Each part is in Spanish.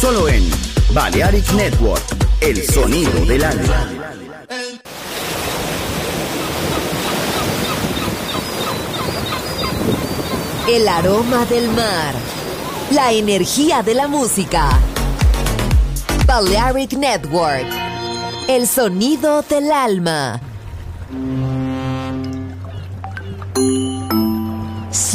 Solo en Balearic Network, el sonido del alma. El aroma del mar. La energía de la música. Balearic Network. El sonido del alma.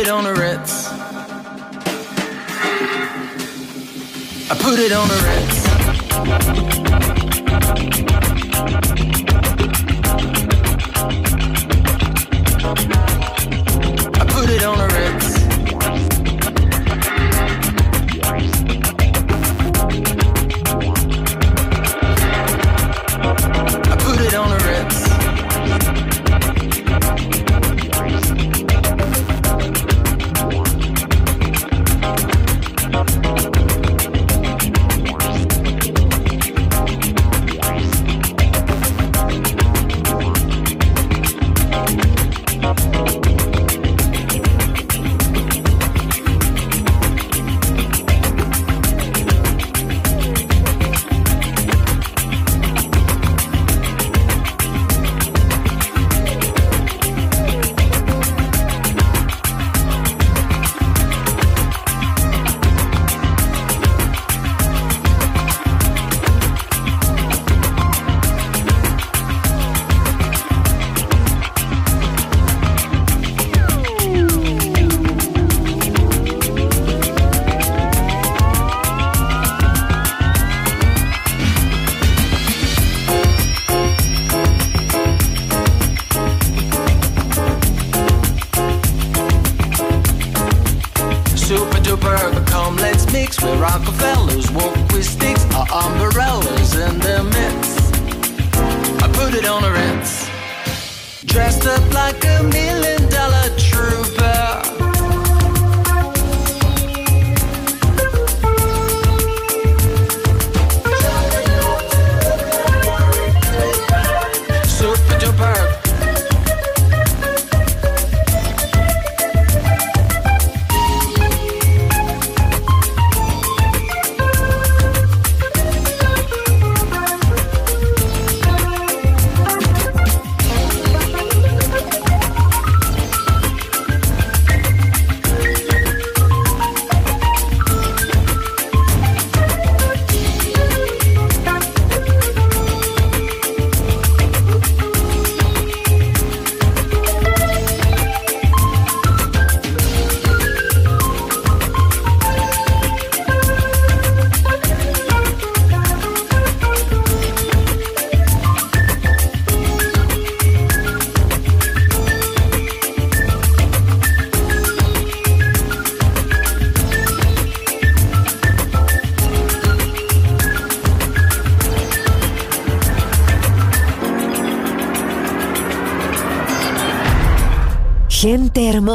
it on a Ritz. I put it on a Ritz.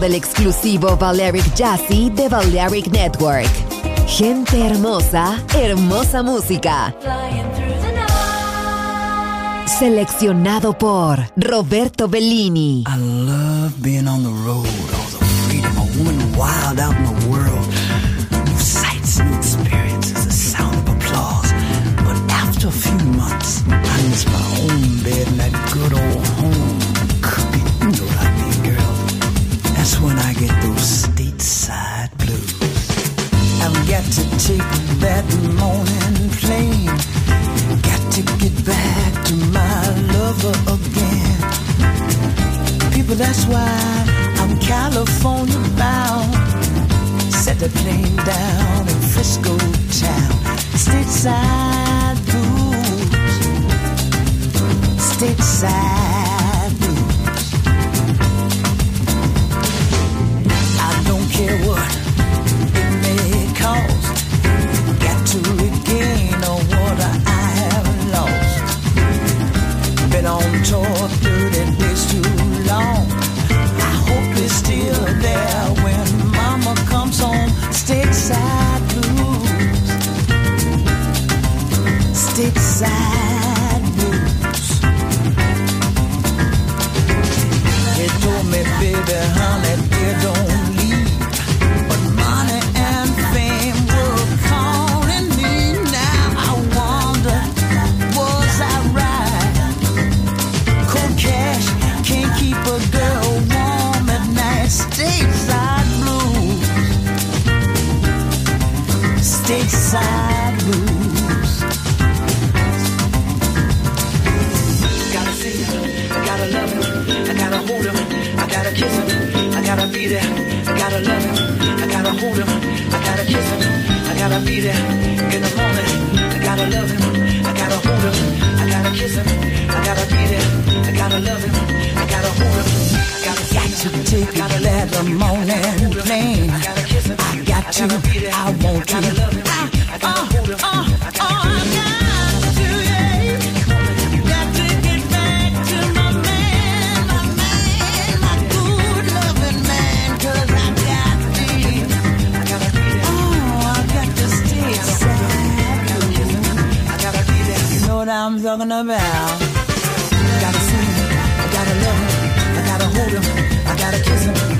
Del exclusivo Valeric Jazzy de Valeric Network. Gente hermosa, hermosa música. Seleccionado por Roberto Bellini. I love being on the road, all the freedom, a woman wild out lover again. People, that's why I'm California bound. Set the plane down in Frisco town. Stateside blues. Stateside Been on tour 30 days too long. I hope it's still there when mama comes home. Stateside blues. Stateside blues. They told me, baby, honey, hold him, I gotta kiss him, I gotta be there in the morning, I gotta love him, I gotta hold him, I gotta kiss him, I gotta be there, I gotta love him, I gotta hold him, I gotta got to take gotta the morning plane. I gotta kiss him, I got to, I want to, I love him, I gotta hold him, I gotta there. I'm talking about? Gotta see him, I gotta love him, I gotta hold him, I gotta kiss him,